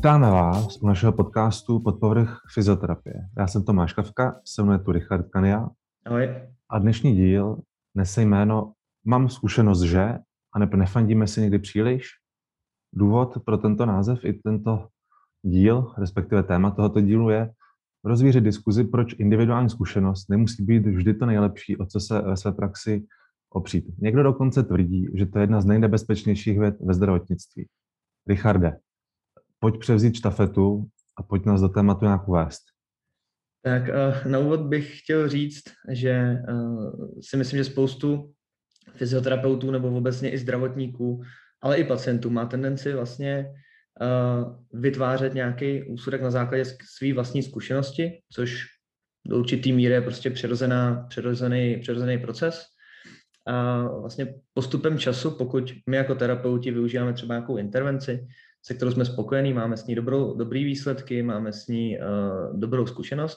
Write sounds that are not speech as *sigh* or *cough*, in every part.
Vítáme vás u našeho podcastu Podpovrch fyzioterapie. Já jsem Tomáš Kavka, se mnou je tu Richard Kania. Ahoj. A dnešní díl nese jméno Mám zkušenost, že a ne, nefandíme si někdy příliš. Důvod pro tento název i tento díl, respektive téma tohoto dílu je rozvířit diskuzi, proč individuální zkušenost nemusí být vždy to nejlepší, o co se ve své praxi opřít. Někdo dokonce tvrdí, že to je jedna z nejnebezpečnějších věd ve zdravotnictví. Richarde, pojď převzít štafetu a pojď nás do tématu nějak uvést. Tak eh, na úvod bych chtěl říct, že eh, si myslím, že spoustu fyzioterapeutů nebo obecně i zdravotníků, ale i pacientů má tendenci vlastně eh, vytvářet nějaký úsudek na základě své vlastní zkušenosti, což do určitý míry je prostě přirozená, přirozený, přirozený proces. A vlastně postupem času, pokud my jako terapeuti využíváme třeba nějakou intervenci, se kterou jsme spokojení, máme s ní dobrou, dobrý výsledky, máme s ní uh, dobrou zkušenost,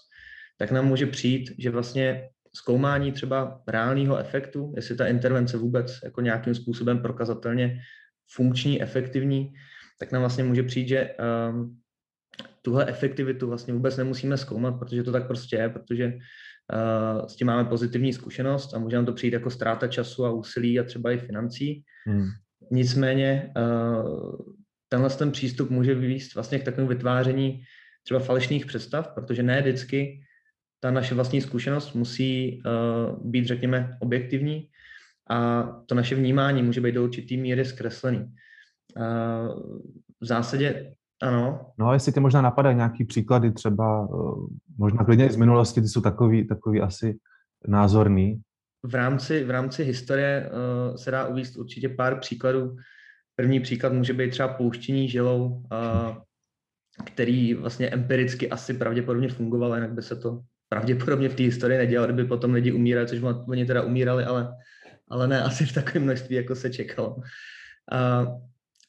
tak nám může přijít, že vlastně zkoumání třeba reálného efektu, jestli ta intervence vůbec jako nějakým způsobem prokazatelně funkční, efektivní, tak nám vlastně může přijít, že um, tuhle efektivitu vlastně vůbec nemusíme zkoumat, protože to tak prostě je, protože uh, s tím máme pozitivní zkušenost a může nám to přijít jako ztráta času a úsilí a třeba i financí. Hmm. Nicméně uh, tenhle ten přístup může vyvíst vlastně k takovému vytváření třeba falešných představ, protože ne vždycky ta naše vlastní zkušenost musí uh, být, řekněme, objektivní a to naše vnímání může být do určitý míry zkreslený. Uh, v zásadě ano. No a jestli tě možná napadají nějaký příklady, třeba uh, možná klidně z minulosti, ty jsou takový, takový asi názorný. V rámci, v rámci historie uh, se dá uvíct určitě pár příkladů, První příklad může být třeba pouštění žilou, který vlastně empiricky asi pravděpodobně fungoval, jinak by se to pravděpodobně v té historii nedělalo, kdyby potom lidi umírali, což oni teda umírali, ale, ale ne asi v takovém množství, jako se čekalo. A,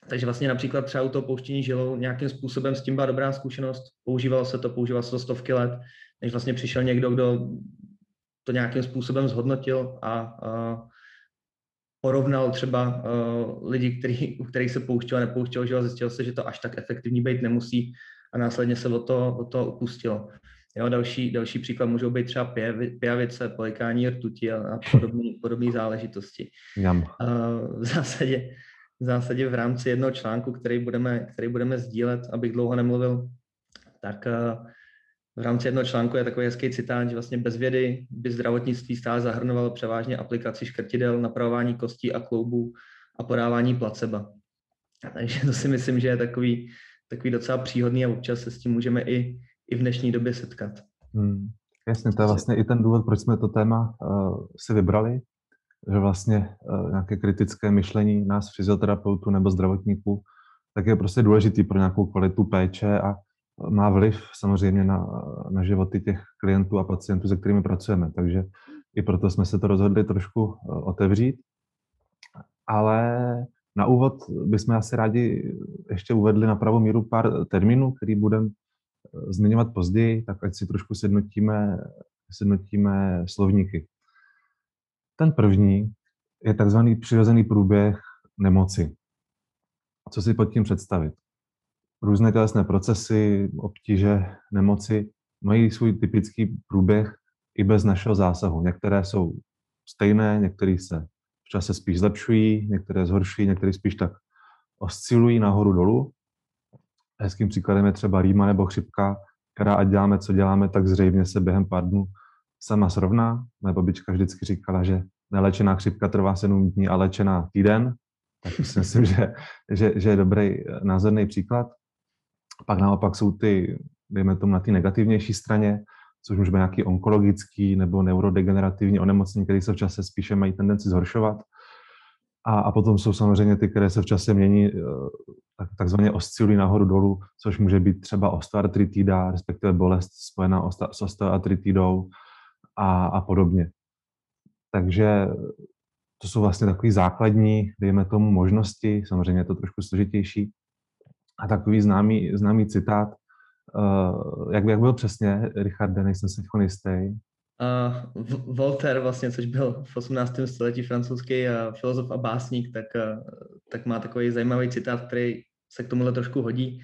takže vlastně například třeba u toho pouštění žilou nějakým způsobem s tím byla dobrá zkušenost, používalo se to, používalo se to stovky let, než vlastně přišel někdo, kdo to nějakým způsobem zhodnotil a, a porovnal třeba uh, lidi, který, u kterých se pouštělo a nepouštělo, že zjistil se, že to až tak efektivní být nemusí a následně se o to, o to upustilo. Jo, další, další příklad můžou být třeba pijavice, polikání rtuti a, a podobné záležitosti. Jam. Uh, v, zásadě, v zásadě v rámci jednoho článku, který budeme, který budeme sdílet, abych dlouho nemluvil, tak uh, v rámci jednoho článku je takový hezký citát, že vlastně bez vědy by zdravotnictví stále zahrnovalo převážně aplikaci škrtidel, napravování kostí a kloubů a podávání placeba. Takže to si myslím, že je takový, takový docela příhodný a občas se s tím můžeme i, i v dnešní době setkat. Hmm. Jasně, to je vlastně i ten důvod, proč jsme to téma uh, si vybrali, že vlastně uh, nějaké kritické myšlení nás fyzioterapeutů nebo zdravotníků, tak je prostě důležitý pro nějakou kvalitu péče a má vliv samozřejmě na, na životy těch klientů a pacientů, se kterými pracujeme. Takže i proto jsme se to rozhodli trošku eh, otevřít. Ale na úvod bychom asi rádi ještě uvedli na pravou míru pár termínů, který budeme eh, zmiňovat později, tak ať si trošku sednotíme, sednotíme slovníky. Ten první je takzvaný přirozený průběh nemoci. Co si pod tím představit? Různé tělesné procesy, obtíže, nemoci mají svůj typický průběh i bez našeho zásahu. Některé jsou stejné, některé se v čase spíš zlepšují, některé zhoršují, některé spíš tak oscilují nahoru dolů. Hezkým příkladem je třeba rýma nebo chřipka, která ať děláme, co děláme, tak zřejmě se během pár dnů sama srovná. Moje babička vždycky říkala, že nelečená chřipka trvá 7 dní a léčená týden. Tak si myslím, *laughs* že, že, že je dobrý názorný příklad. Pak naopak jsou ty, dejme tomu na té negativnější straně, což může být nějaký onkologický nebo neurodegenerativní onemocnění, které se v čase spíše mají tendenci zhoršovat. A, a potom jsou samozřejmě ty, které se v čase mění, eh, tak, takzvaně oscilují nahoru dolů, což může být třeba osteoartritida, respektive bolest spojená s osteoartritidou a, a podobně. Takže to jsou vlastně takové základní, dejme tomu, možnosti, samozřejmě je to trošku složitější, a takový známý, známý citát, uh, jak, jak byl přesně, Richard, nejsem si jistý. Uh, Voltaire vlastně, což byl v 18. století francouzský uh, filozof a básník, tak, uh, tak má takový zajímavý citát, který se k tomuhle trošku hodí.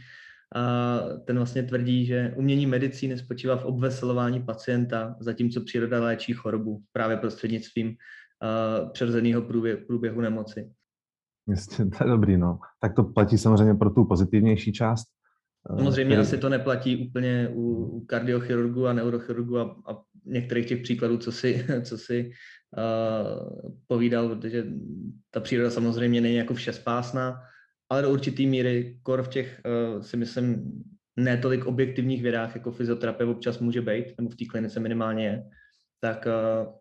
a ten vlastně tvrdí, že umění medicíny spočívá v obveselování pacienta, zatímco příroda léčí chorobu právě prostřednictvím uh, přirozeného průběhu, průběhu nemoci. Jistě, to je dobrý, no. Tak to platí samozřejmě pro tu pozitivnější část. Samozřejmě který... asi to neplatí úplně u, u kardiochirurgu a neurochirurgu a, a některých těch příkladů, co si, *laughs* co si uh, povídal, protože ta příroda samozřejmě není jako všespásná, ale do určitý míry, kor v těch, uh, si myslím, netolik objektivních vědách, jako fyzioterapie občas může být, nebo v té klinice minimálně je, tak uh,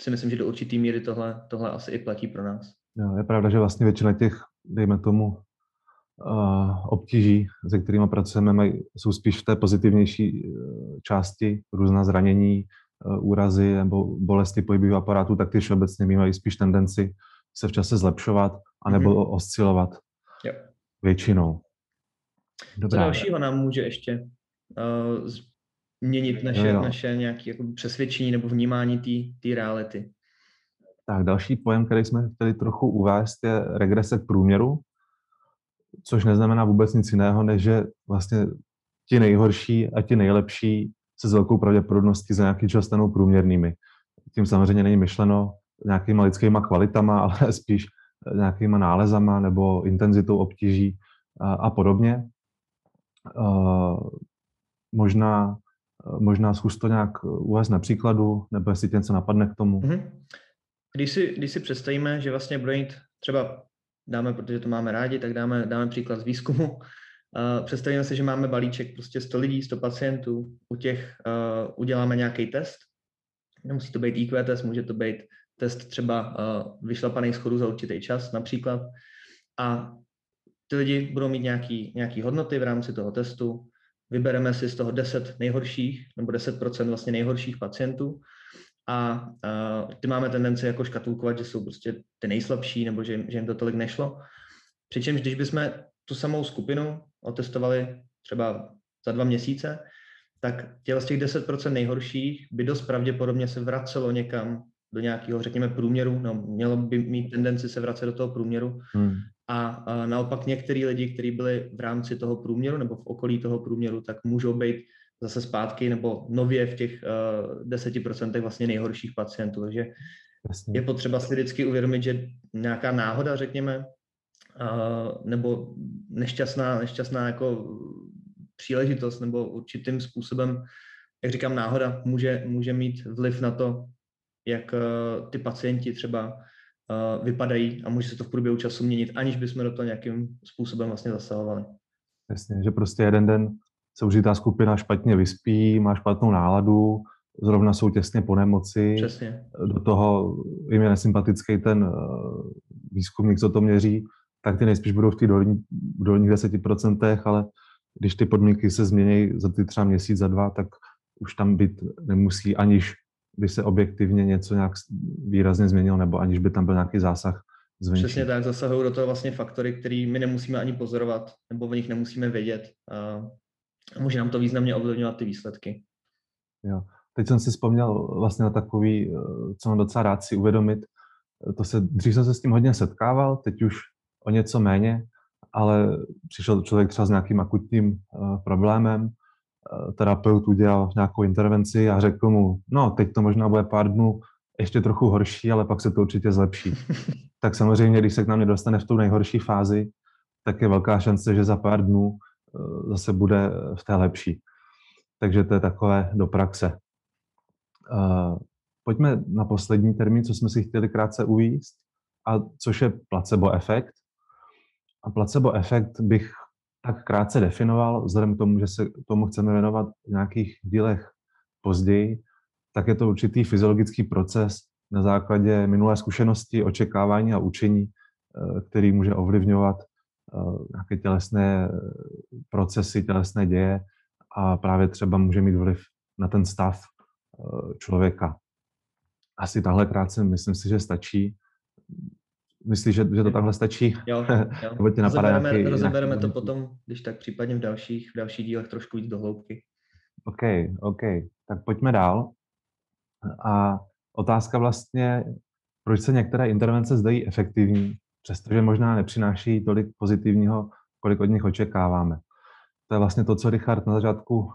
si myslím, že do určitý míry tohle, tohle asi i platí pro nás. Jo, je pravda, že vlastně většina těch, dejme tomu, uh, obtíží, se kterými pracujeme, maj, jsou spíš v té pozitivnější uh, části, různá zranění, uh, úrazy nebo bolesti pohybového aparátu, tak ty všeobecně mají spíš tendenci se v čase zlepšovat anebo mm-hmm. oscilovat. Jo. Většinou. Dobrá. Co dalšího nám může ještě uh, změnit naše, jo, jo. naše nějaké jako přesvědčení nebo vnímání té reality? Tak další pojem, který jsme chtěli trochu uvést, je regrese k průměru, což neznamená vůbec nic jiného, než že vlastně ti nejhorší a ti nejlepší se s velkou pravděpodobností za nějaký čas stanou průměrnými. Tím samozřejmě není myšleno nějakýma lidskýma kvalitama, *laughs* ale spíš nějakýma nálezama nebo intenzitou obtíží a, a podobně. Uh, možná, možná zkus to nějak uvést na příkladu, nebo jestli tě něco napadne k tomu. Mm-hmm. Když si, když si představíme, že vlastně bude mít třeba dáme, protože to máme rádi, tak dáme, dáme příklad z výzkumu. *laughs* Představíme si, že máme balíček prostě 100 lidí, 100 pacientů, u těch uh, uděláme nějaký test. Nemusí to být IQ test, může to být test třeba uh, vyšlapaných schodů za určitý čas například. A ty lidi budou mít nějaký, nějaký hodnoty v rámci toho testu. Vybereme si z toho 10 nejhorších nebo 10% vlastně nejhorších pacientů a uh, ty máme tendenci jako škatulkovat, že jsou prostě ty nejslabší nebo že, že jim to tolik nešlo. Přičemž když bychom tu samou skupinu otestovali třeba za dva měsíce, tak těle z těch 10% nejhorších by dost pravděpodobně se vracelo někam do nějakého, řekněme, průměru, no, mělo by mít tendenci se vracet do toho průměru. Hmm. A, a naopak některý lidi, kteří byli v rámci toho průměru nebo v okolí toho průměru, tak můžou být zase zpátky nebo nově v těch uh, eh, 10% vlastně nejhorších pacientů. Takže Jasně. je potřeba si vždycky uvědomit, že nějaká náhoda, řekněme, uh, nebo nešťastná, nešťastná jako příležitost nebo určitým způsobem, jak říkám, náhoda může, může mít vliv na to, jak uh, ty pacienti třeba uh, vypadají a může se to v průběhu času měnit, aniž bychom do toho nějakým způsobem vlastně zasahovali. Jasně, že prostě jeden den se užitá skupina špatně vyspí, má špatnou náladu, zrovna jsou těsně po nemoci. Přesně. Do toho jim je nesympatický ten eh, výzkumník, co to měří, tak ty nejspíš budou v těch dolní, dolních deseti procentech, ale když ty podmínky se změní za ty třeba měsíc, za dva, tak už tam být nemusí, aniž by se objektivně něco nějak výrazně změnilo, nebo aniž by tam byl nějaký zásah zvenčí. Přesně tak, zasahují do toho vlastně faktory, které my nemusíme ani pozorovat, nebo o nich nemusíme vědět a může nám to významně ovlivňovat ty výsledky. Jo. Teď jsem si vzpomněl vlastně na takový, eh, co mám docela rád si uvědomit, to se, dřív jsem se s tím hodně setkával, teď už o něco méně, ale přišel člověk třeba s nějakým akutním uh, problémem, uh, terapeut udělal nějakou intervenci a řekl mu, no teď to možná bude pár dnů ještě trochu horší, ale pak se to určitě zlepší. *laughs* tak samozřejmě, když se k nám dostane v tu nejhorší fázi, tak je velká šance, že za pár dnů Eh, zase bude v té lepší. Takže to je takové do praxe. Eh, pojďme na poslední termín, co jsme si chtěli krátce uvíct, a což je placebo efekt. A placebo efekt bych tak krátce definoval, vzhledem k tomu, že se tomu chceme věnovat v nějakých dílech později, tak je to určitý fyziologický proces na základě minulé zkušenosti, očekávání a učení, eh, který může ovlivňovat Eh, nějaké tělesné eh, procesy, tělesné děje a právě třeba může mít vliv na ten stav eh, člověka. Asi tahle krátce myslím si, že stačí. Myslíš, že, že to takhle stačí? Jo, *laughs* jo. Nebo tě napadá rozebereme, nějaký, rozebereme nějaký... to potom, když tak případně v dalších, v dalších dílech trošku víc do hloubky. OK, OK. Tak pojďme dál. A otázka vlastně, proč se některé intervence zdají efektivní přestože možná nepřináší tolik pozitivního, kolik od nich očekáváme. to je vlastně to, co Richard na začátku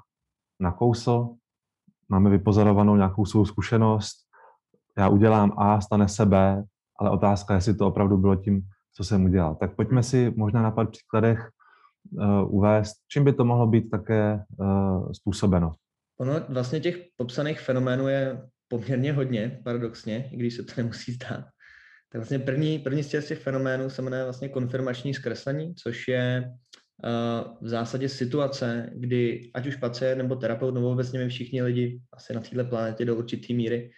nakousl. Máme vypozorovanou nějakou svou zkušenost, já udělám A, stane se B, ale otázka, jestli to opravdu bylo tím, co jsem udělal. Tak pojďme si možná na pár příkladech uh, uvést, čím by to mohlo být také uh, způsobeno. Ono vlastně těch popsaných fenoménů je poměrně hodně, paradoxně, i když se to nemusí zdát. Tak vlastně první, první z těch fenoménů se jmenuje vlastně konfirmační zkreslení, což je uh, v zásadě situace, kdy ať už pacient nebo terapeut, nebo obecně my všichni lidi asi na této planetě do určité míry,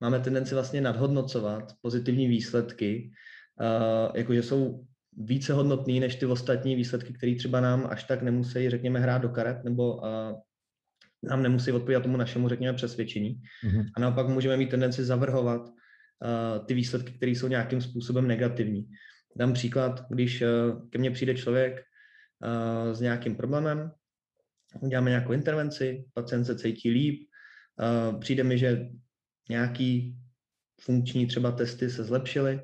máme tendenci vlastně nadhodnocovat pozitivní výsledky, uh, jakože jsou více hodnotný než ty ostatní výsledky, které třeba nám až tak nemusí, řekněme, hrát do karet, nebo uh, nám nemusí odpovídat tomu našemu, řekněme, přesvědčení. Mm-hmm. A naopak můžeme mít tendenci zavrhovat ty výsledky, které jsou nějakým způsobem negativní. Dám příklad, když uh, ke mně přijde člověk uh, s nějakým problémem, uděláme nějakou intervenci, pacient se cítí líp, uh, přijde mi, že nějaký funkční třeba testy se zlepšily,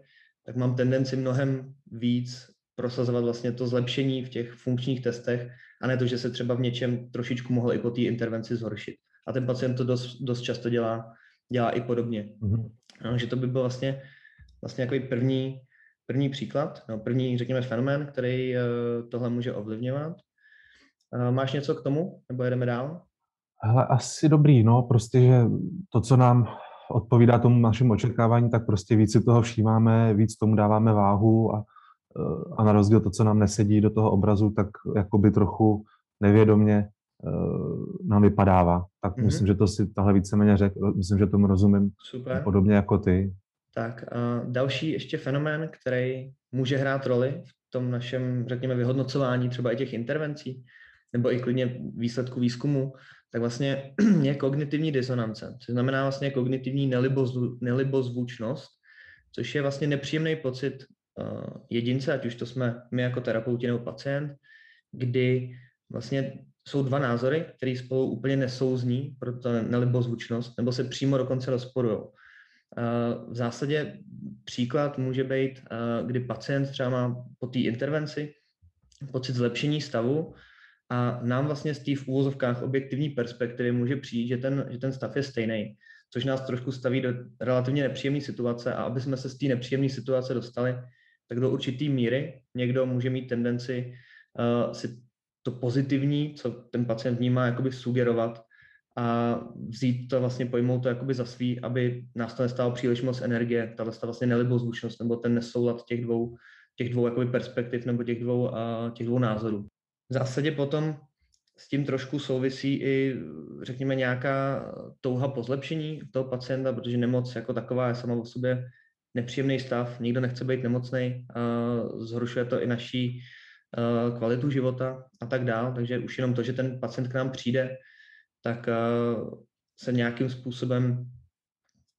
tak mám tendenci mnohem víc prosazovat vlastně to zlepšení v těch funkčních testech, a ne to, že se třeba v něčem trošičku mohl i po té intervenci zhoršit. A ten pacient to dost, dost často dělá, dělá i podobně. Mm-hmm. Takže to by byl vlastně, vlastně jako první, první příklad, no, první, řekněme, fenomén, který uh, tohle může ovlivňovat. Uh, máš něco k tomu, nebo jedeme dál? Hele, asi dobrý, no, prostě, že to, co nám odpovídá tomu našemu očekávání, tak prostě víc si toho všímáme, víc tomu dáváme váhu a, eh, a na rozdíl to, co nám nesedí do toho obrazu, tak jakoby trochu nevědomně nám vypadává. Tak mm-hmm. myslím, že to si tahle víceméně řekl, myslím, že tomu rozumím Super. podobně jako ty. Tak a další ještě fenomén, který může hrát roli v tom našem, řekněme, vyhodnocování třeba i těch intervencí, nebo i klidně výsledku výzkumu, tak vlastně *clears throat* je kognitivní disonance, což znamená vlastně kognitivní nelibozvu, nelibozvučnost, což je vlastně nepříjemný pocit uh, jedince, ať už to jsme my jako terapeuti nebo pacient, kdy vlastně jsou dva názory, které spolu úplně nesouzní pro to nelibozvučnost, nebo se přímo dokonce rozporují. Uh, v zásadě příklad může být, uh, kdy pacient třeba má po té intervenci pocit zlepšení stavu, a nám vlastně z té v úvozovkách objektivní perspektivy může přijít, že ten, že ten stav je stejný, což nás trošku staví do relativně nepříjemné situace a aby jsme se z té nepříjemné situace dostali, tak do určité míry někdo může mít tendenci uh, si to pozitivní, co ten pacient vnímá, jakoby sugerovat a vzít to vlastně, pojmout to jakoby za svý, aby nás to nestálo příliš moc energie, tahle vlastně nelibozvučnost nebo ten nesoulad těch dvou, těch dvou jakoby perspektiv nebo těch dvou, uh, těch dvou názorů. V zásadě potom s tím trošku souvisí i, řekněme, nějaká touha po zlepšení toho pacienta, protože nemoc jako taková je sama o sobě nepříjemný stav, nikdo nechce být nemocný, zhoršuje to i naší kvalitu života a tak dále. Takže už jenom to, že ten pacient k nám přijde, tak se nějakým způsobem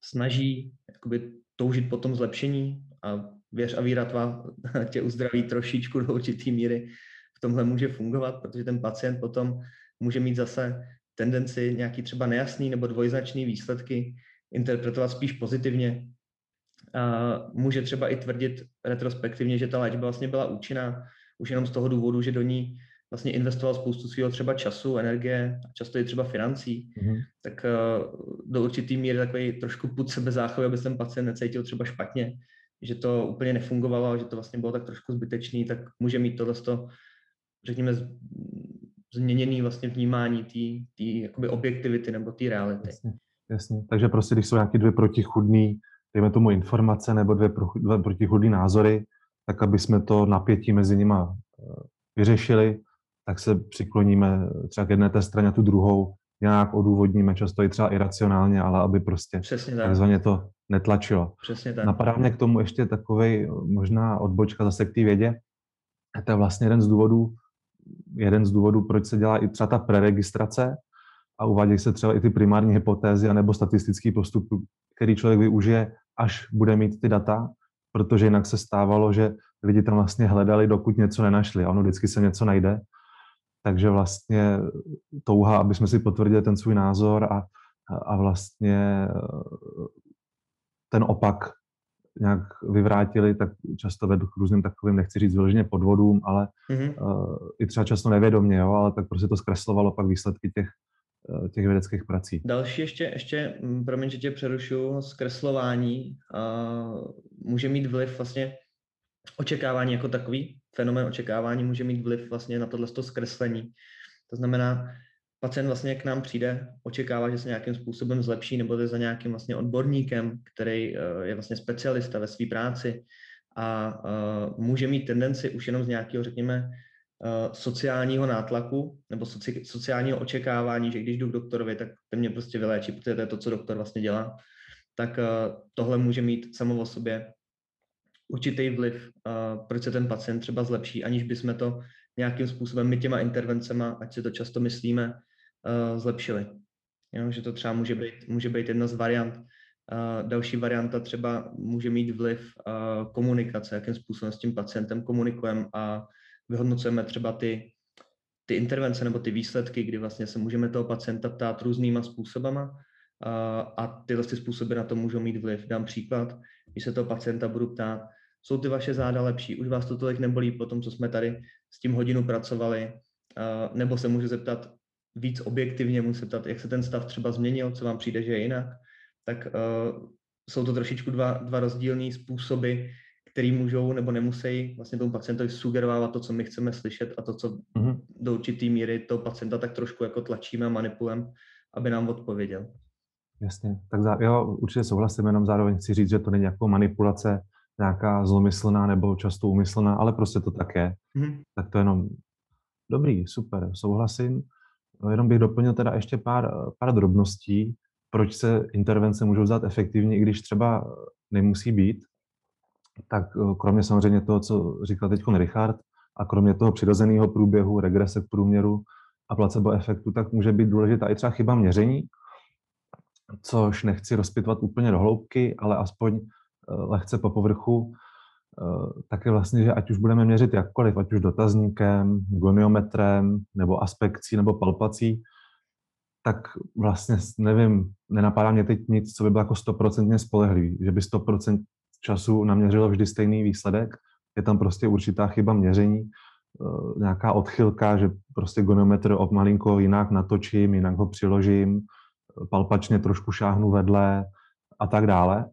snaží jakoby toužit po tom zlepšení a věř a víra tvá *laughs* tě uzdraví trošičku do určitý míry tomhle může fungovat, protože ten pacient potom může mít zase tendenci nějaký třeba nejasný nebo dvojznačný výsledky interpretovat spíš pozitivně. A může třeba i tvrdit retrospektivně, že ta léčba vlastně byla účinná už jenom z toho důvodu, že do ní vlastně investoval spoustu svého třeba času, energie a často i třeba financí, mm-hmm. tak uh, do určitý míry takový trošku put sebe záchovy, aby ten pacient necítil třeba špatně, že to úplně nefungovalo, že to vlastně bylo tak trošku zbytečný, tak může mít tohle řekněme, změněný vlastně vnímání té jakoby objektivity nebo té reality. Jasně, jasně. Takže prostě, když jsou nějaké dvě protichudné, dejme tomu informace nebo dvě, pro, dvě protichudné názory, tak aby jsme to napětí mezi nimi eh, vyřešili, tak se přikloníme třeba k jedné té straně a tu druhou nějak odůvodníme, často i třeba iracionálně, ale aby prostě Přesně tak. takzvaně to netlačilo. Přesně tak. Napadá mě k tomu ještě takový možná odbočka zase k té vědě. A to je vlastně jeden z důvodů, jeden z důvodů, proč se dělá i třeba ta preregistrace a uvádějí se třeba i ty primární hypotézy nebo statistický postup, který člověk využije, až bude mít ty data, protože jinak se stávalo, že lidi tam vlastně hledali, dokud něco nenašli. A ono vždycky se něco najde. Takže vlastně touha, aby jsme si potvrdili ten svůj názor a, a vlastně ten opak nějak vyvrátili, tak často vedou k různým takovým, nechci říct vyloženě podvodům, ale mm-hmm. uh, i třeba často nevědomě, jo, ale tak prostě to zkreslovalo pak výsledky těch, těch vědeckých prací. Další ještě, ještě mm, promiň, že tě přerušu, zkreslování může mít vliv vlastně očekávání jako takový, fenomén očekávání může mít vliv vlastně na tohle zkreslení. To znamená, pacient vlastně k nám přijde, očekává, že se nějakým způsobem zlepší, nebo je za nějakým vlastně odborníkem, který eh, je vlastně specialista ve své práci a uh, může mít tendenci už jenom z nějakého, řekněme, sociálního nátlaku nebo soci, sociálního očekávání, že když jdu k doktorovi, tak ten mě prostě vyléčí, protože to je to, co doktor vlastně dělá, tak uh, tohle může mít samo o sobě určitý vliv, uh, proč se ten pacient třeba zlepší, aniž bychom to nějakým způsobem my těma intervencema, ať si to často myslíme, zlepšili. Jo, že to třeba může být, může být jedna z variant. Další varianta třeba může mít vliv komunikace, jakým způsobem s tím pacientem komunikujeme a vyhodnocujeme třeba ty, ty intervence nebo ty výsledky, kdy vlastně se můžeme toho pacienta ptát různýma způsobama uh, a tyhle ty způsoby na to můžou mít vliv. Dám příklad, když se toho pacienta budu ptát, jsou ty vaše záda lepší, už vás to tolik nebolí po tom, co jsme tady s tím hodinu pracovali, uh, nebo se můžu zeptat, víc objektivně mu se ptat, jak se ten stav třeba změnil, co vám přijde, že je jinak, tak uh, jsou to trošičku dva, dva rozdílné způsoby, který můžou nebo nemusí vlastně tomu pacientovi sugerovat to, co my chceme slyšet a to, co mm-hmm. do určitý míry toho pacienta tak trošku jako tlačíme a manipulujeme, aby nám odpověděl. Jasně, tak za, jo, určitě souhlasím, jenom zároveň chci říct, že to není jako manipulace nějaká zlomyslná nebo často úmyslná, ale prostě to tak je. Mm-hmm. Tak to jenom dobrý, super, souhlasím. No, jenom bych doplnil teda ještě pár, pár drobností, proč se intervence můžou zdát efektivní, i když třeba nemusí být. Tak eh, kromě samozřejmě toho, co říkal teď Richard, a kromě toho přirozeného průběhu, regrese k průměru a placebo efektu, tak může být důležitá i třeba chyba měření, což nechci rozpitvat úplně do hloubky, ale aspoň eh, lehce po povrchu, eh, tak je vlastně, že ať už budeme měřit jakkoliv, ať už dotazníkem, goniometrem, nebo aspekcí, nebo palpací, tak vlastně nevím, nenapadá mě teď nic, co by bylo jako stoprocentně spolehlivý, že by 100% času naměřilo vždy stejný výsledek. Je tam prostě určitá chyba měření, eh, nějaká odchylka, že prostě goniometr od malinko jinak natočím, jinak ho přiložím, palpačně trošku šáhnu vedle a tak dále.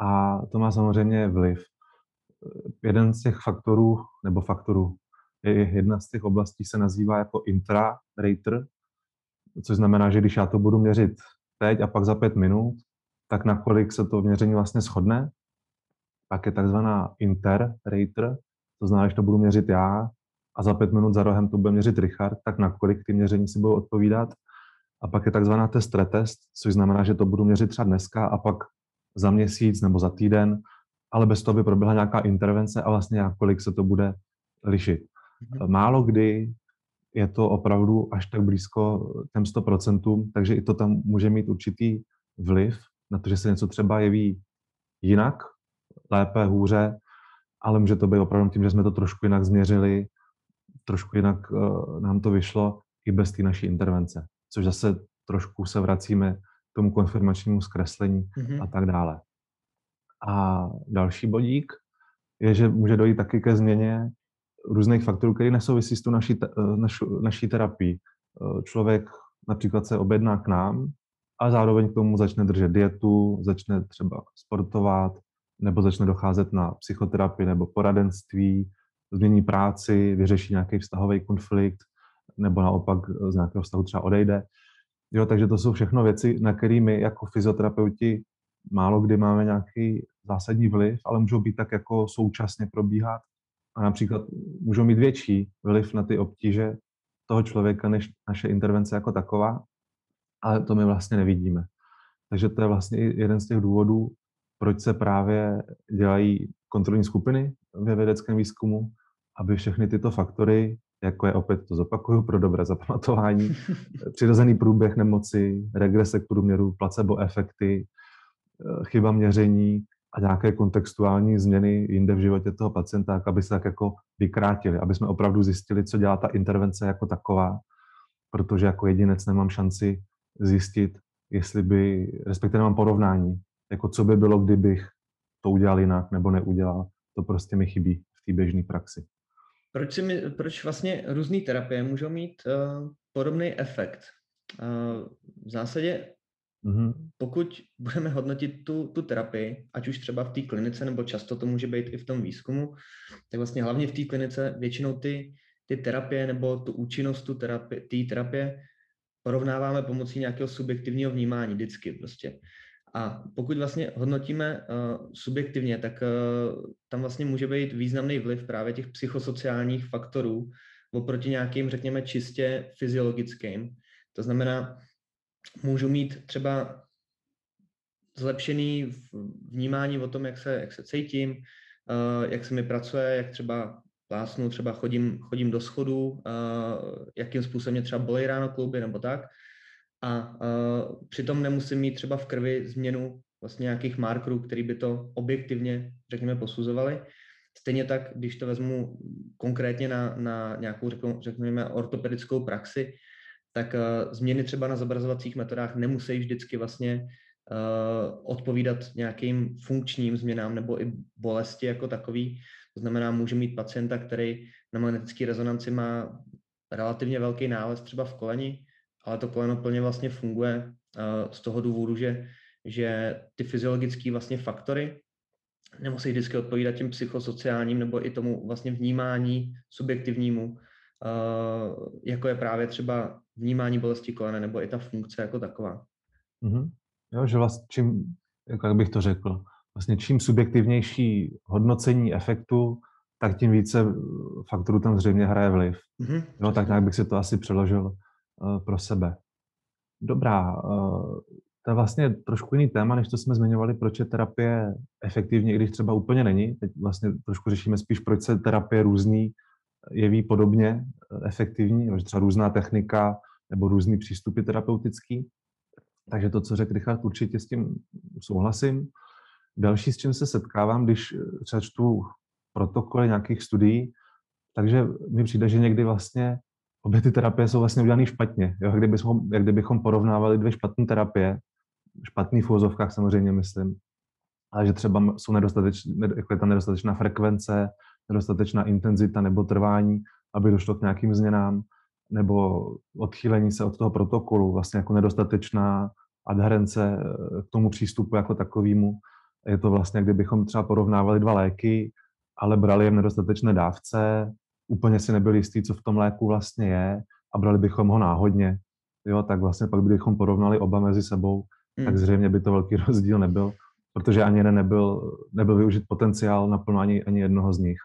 A to má samozřejmě vliv. Jeden z těch faktorů, nebo faktorů, je jedna z těch oblastí se nazývá jako intra-rater, což znamená, že když já to budu měřit teď a pak za pět minut, tak nakolik se to měření vlastně shodne. Pak je takzvaná inter-rater, to znamená, že to budu měřit já a za pět minut za rohem to bude měřit Richard, tak nakolik ty měření si budou odpovídat. A pak je takzvaná test retest, což znamená, že to budu měřit třeba dneska a pak za měsíc nebo za týden, ale bez toho by proběhla nějaká intervence a vlastně kolik se to bude lišit. Mm-hmm. Málo kdy je to opravdu až tak blízko těm 100%, takže i to tam může mít určitý vliv na to, že se něco třeba jeví jinak, lépe, hůře, ale může to být opravdu tím, že jsme to trošku jinak změřili, trošku jinak uh, nám to vyšlo i bez té naší intervence což zase trošku se vracíme k tomu konfirmačnímu zkreslení mm-hmm. a tak dále. A další bodík je, že může dojít taky ke změně různých faktorů, které nesouvisí s tou naší, naš, naší terapii. Člověk například se objedná k nám a zároveň k tomu začne držet dietu, začne třeba sportovat, nebo začne docházet na psychoterapii nebo poradenství, změní práci, vyřeší nějaký vztahový konflikt, nebo naopak z nějakého vztahu třeba odejde. Jo, takže to jsou všechno věci, na které my jako fyzioterapeuti málo kdy máme nějaký zásadní vliv, ale můžou být tak jako současně probíhat a například můžou mít větší vliv na ty obtíže toho člověka než naše intervence jako taková, ale to my vlastně nevidíme. Takže to je vlastně jeden z těch důvodů, proč se právě dělají kontrolní skupiny ve vědeckém výzkumu, aby všechny tyto faktory jako je opět to zopakuju pro dobré zapamatování, *laughs* přirozený průběh nemoci, regrese k průměru, placebo efekty, eh, chyba měření a nějaké kontextuální změny jinde v životě toho pacienta, aby se tak jako vykrátili, aby jsme opravdu zjistili, co dělá ta intervence jako taková, protože jako jedinec nemám šanci zjistit, jestli by, respektive nemám porovnání, jako co by bylo, kdybych to udělal jinak nebo neudělal. To prostě mi chybí v té běžné praxi. Proč, si my, proč vlastně různé terapie můžou mít uh, podobný efekt? Uh, v zásadě, mm-hmm. pokud budeme hodnotit tu, tu terapii, ať už třeba v té klinice, nebo často to může být i v tom výzkumu, tak vlastně hlavně v té klinice většinou ty, ty terapie nebo tu účinnost té terapie, terapie porovnáváme pomocí nějakého subjektivního vnímání vždycky prostě. A pokud vlastně hodnotíme uh, subjektivně, tak uh, tam vlastně může být významný vliv právě těch psychosociálních faktorů oproti nějakým, řekněme, čistě fyziologickým. To znamená, můžu mít třeba zlepšený vnímání o tom, jak se, jak se cítím, uh, jak se mi pracuje, jak třeba plásnu, třeba chodím, chodím do schodu, uh, jakým způsobem mě třeba bolí ráno kluby nebo tak a uh, přitom nemusím mít třeba v krvi změnu vlastně nějakých markerů, který by to objektivně, řekněme, posuzovali. Stejně tak, když to vezmu konkrétně na, na nějakou, řekněme, ortopedickou praxi, tak uh, změny třeba na zobrazovacích metodách nemusí vždycky vlastně uh, odpovídat nějakým funkčním změnám nebo i bolesti jako takový. Znamená, může mít pacienta, který na magnetické rezonanci má relativně velký nález třeba v koleni, ale to koleno plně vlastně funguje uh, z toho důvodu, že, že ty fyziologické vlastně faktory nemusí vždycky odpovídat těm psychosociálním nebo i tomu vlastně vnímání subjektivnímu, uh, jako je právě třeba vnímání bolesti kolena nebo i ta funkce jako taková. Mm-hmm. Jo, že vlastně čím, jak bych to řekl, vlastně čím subjektivnější hodnocení efektu, tak tím více faktorů tam zřejmě hraje vliv. Mm-hmm. No, tak nějak bych si to asi přeložil Eh, pro sebe. Dobrá, eh, to je vlastně trošku jiný téma, než to jsme zmiňovali, proč je terapie efektivní, když třeba úplně není. Teď vlastně trošku řešíme spíš, proč se terapie různý jeví podobně eh, efektivní, že třeba různá technika nebo různý přístupy terapeutický. Takže to, co řekl Richard, určitě s tím souhlasím. Další, s čím se setkávám, když třeba čtu protokoly nějakých studií, takže mi přijde, že někdy vlastně obě ty terapie jsou vlastně udělané špatně. Jo? Kdybychom, jak kdybychom porovnávali dvě špatné terapie, špatný v úzovkách samozřejmě myslím, ale že třeba jsou nedostateč, jako je ta nedostatečná frekvence, nedostatečná intenzita nebo trvání, aby došlo k nějakým změnám, nebo odchýlení se od toho protokolu, vlastně jako nedostatečná adherence eh, k tomu přístupu jako takovému. Je to vlastně, kdybychom třeba porovnávali dva léky, ale brali je v nedostatečné dávce, úplně si nebyli jistý, co v tom léku vlastně je a brali bychom ho náhodně, jo, tak vlastně pak bychom porovnali oba mezi sebou, hmm. tak zřejmě by to velký *laughs* rozdíl nebyl, protože ani jeden nebyl, nebyl využit potenciál naplno ani, ani jednoho z nich.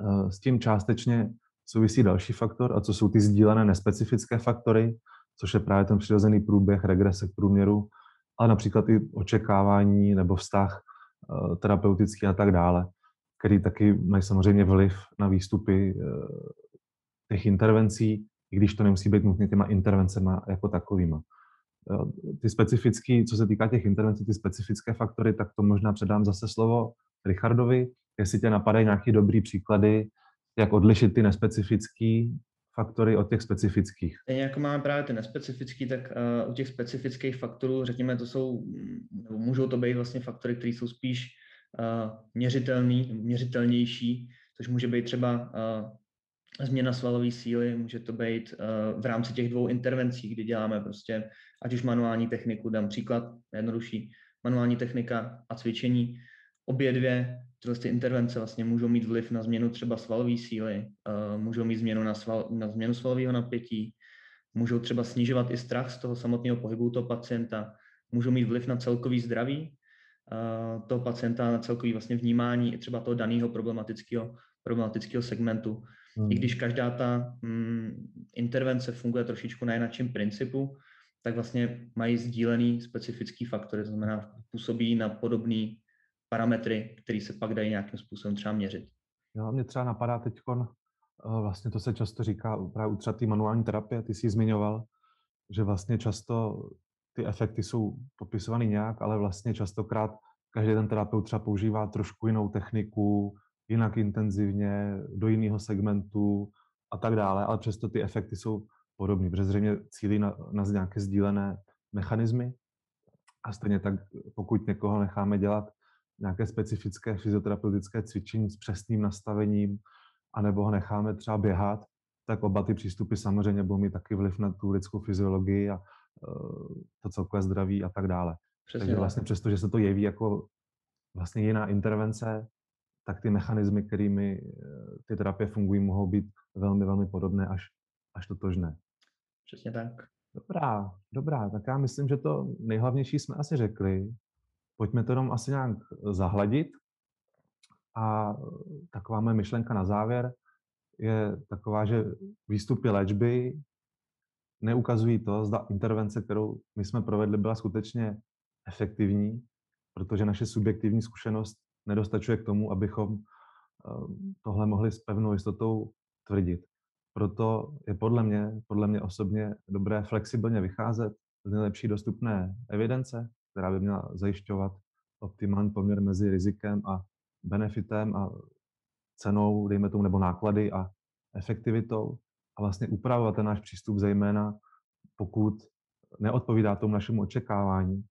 Eh, s tím částečně souvisí další faktor, a co jsou ty sdílené nespecifické faktory, což je právě ten přirozený průběh, regrese k průměru, ale například i očekávání nebo vztah eh, terapeutický a tak dále který taky mají samozřejmě vliv na výstupy eh, těch intervencí, i když to nemusí být nutně těma intervencemi jako takovýma. Eh, ty specifické, co se týká těch intervencí, ty specifické faktory, tak to možná předám zase slovo Richardovi, jestli tě napadají nějaké dobrý příklady, jak odlišit ty nespecifické faktory od těch specifických. Stejně jako máme právě ty nespecifické, tak uh, u těch specifických faktorů, řekněme, to jsou, nebo můžou to být vlastně faktory, které jsou spíš měřitelný, měřitelnější, což může být třeba změna svalové síly, může to být v rámci těch dvou intervencí, kdy děláme prostě, ať už manuální techniku, dám příklad, jednodušší, manuální technika a cvičení. Obě dvě tyhle ty intervence vlastně můžou mít vliv na změnu třeba svalové síly, můžou mít změnu na, sval, na změnu svalového napětí, můžou třeba snižovat i strach z toho samotného pohybu toho pacienta, můžou mít vliv na celkový zdraví, toho pacienta na celkový vlastně vnímání i třeba toho daného problematického, problematického segmentu. Hmm. I když každá ta mm, intervence funguje trošičku na jináčím principu, tak vlastně mají sdílený specifický faktory, to znamená působí na podobné parametry, které se pak dají nějakým způsobem třeba měřit. Jo, mě třeba napadá teď, eh, vlastně to se často říká právě u třeba manuální terapie, ty jsi zmiňoval, že vlastně často ty efekty jsou popisovaný nějak, ale vlastně častokrát každý ten terapeut třeba používá trošku jinou techniku, jinak intenzivně, do jiného segmentu a tak dále, ale přesto ty efekty jsou podobné, protože zřejmě cílí na, na nějaké sdílené mechanismy a stejně tak, pokud někoho necháme dělat nějaké specifické fyzioterapeutické cvičení s přesným nastavením, anebo ho necháme třeba běhat, tak oba ty přístupy samozřejmě budou mít taky vliv na tu lidskou fyziologii a uh, to celkové zdraví a tak dále. Přesně Takže vlastně přesto, že se to jeví jako vlastně jiná intervence, tak ty mechanismy, kterými eh, ty terapie fungují, mohou být velmi, velmi podobné až, až totožné. Přesně tak. Dobrá, dobrá, tak já myslím, že to nejhlavnější jsme asi řekli. Pojďme to jenom asi nějak zahladit. A taková moje myšlenka na závěr je taková, že výstupy léčby neukazují to, zda intervence, kterou my jsme provedli, byla skutečně efektivní, protože naše subjektivní zkušenost nedostačuje k tomu, abychom ehm, tohle mohli s pevnou jistotou tvrdit. Proto je podle mě, podle mě osobně dobré flexibilně vycházet z nejlepší dostupné evidence, která by měla zajišťovat optimální poměr mezi rizikem a benefitem a cenou, dejme tomu, nebo náklady a efektivitou a vlastně upravovat ten náš přístup zejména, pokud neodpovídá tomu našemu očekávání.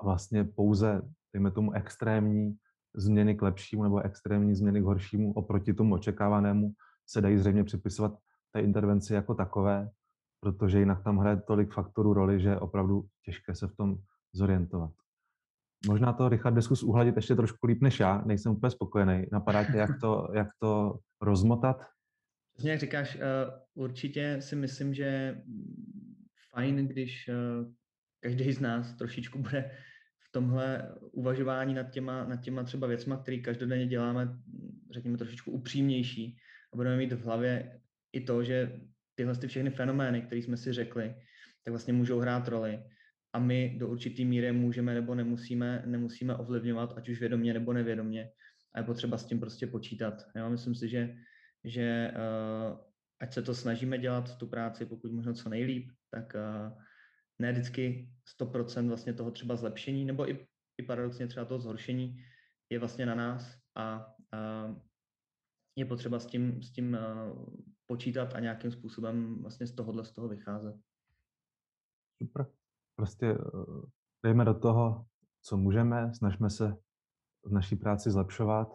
A vlastně pouze, dejme tomu, extrémní změny k lepšímu nebo extrémní změny k horšímu oproti tomu očekávanému se dají zřejmě připisovat té intervenci jako takové, protože jinak tam hraje tolik faktorů roli, že je opravdu těžké se v tom zorientovat. Možná to, Richard, zkus uhladit ještě trošku líp než já, nejsem úplně spokojený. Napadá tě, jak to, jak to rozmotat? Přesně jak říkáš, eh, určitě si myslím, že fajn, když eh, každý z nás trošičku bude v tomhle uvažování nad těma, nad těma třeba věcma, které každodenně děláme, řekněme, trošičku upřímnější a budeme mít v hlavě i to, že tyhle ty všechny fenomény, které jsme si řekli, tak vlastně můžou hrát roli a my do určitý míry můžeme nebo nemusíme, nemusíme ovlivňovat, ať už vědomě nebo nevědomě a je potřeba s tím prostě počítat. Jo? Myslím si, že, že uh, ať se to snažíme dělat, tu práci, pokud možno co nejlíp, tak uh, ne vždycky 100% vlastně toho třeba zlepšení, nebo i, i paradoxně třeba toho zhoršení je vlastně na nás a uh, je potřeba s tím, s tím uh, počítat a nějakým způsobem vlastně z tohohle z toho vycházet. Super. Prostě eh, dejme do toho, co můžeme, snažíme se v naší práci zlepšovat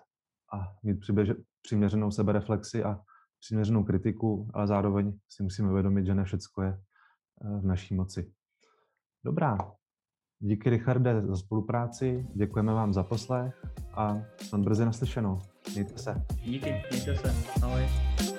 a mít přiběže, přiměřenou sebereflexi a přiměřenou kritiku, ale zároveň si musíme uvědomit, že ne všechno je eh, v naší moci. Dobrá. Díky, Richarde, za spolupráci, děkujeme vám za poslech a snad brzy naslyšenou. Mějte se. Díky, mějte se. Ahoj.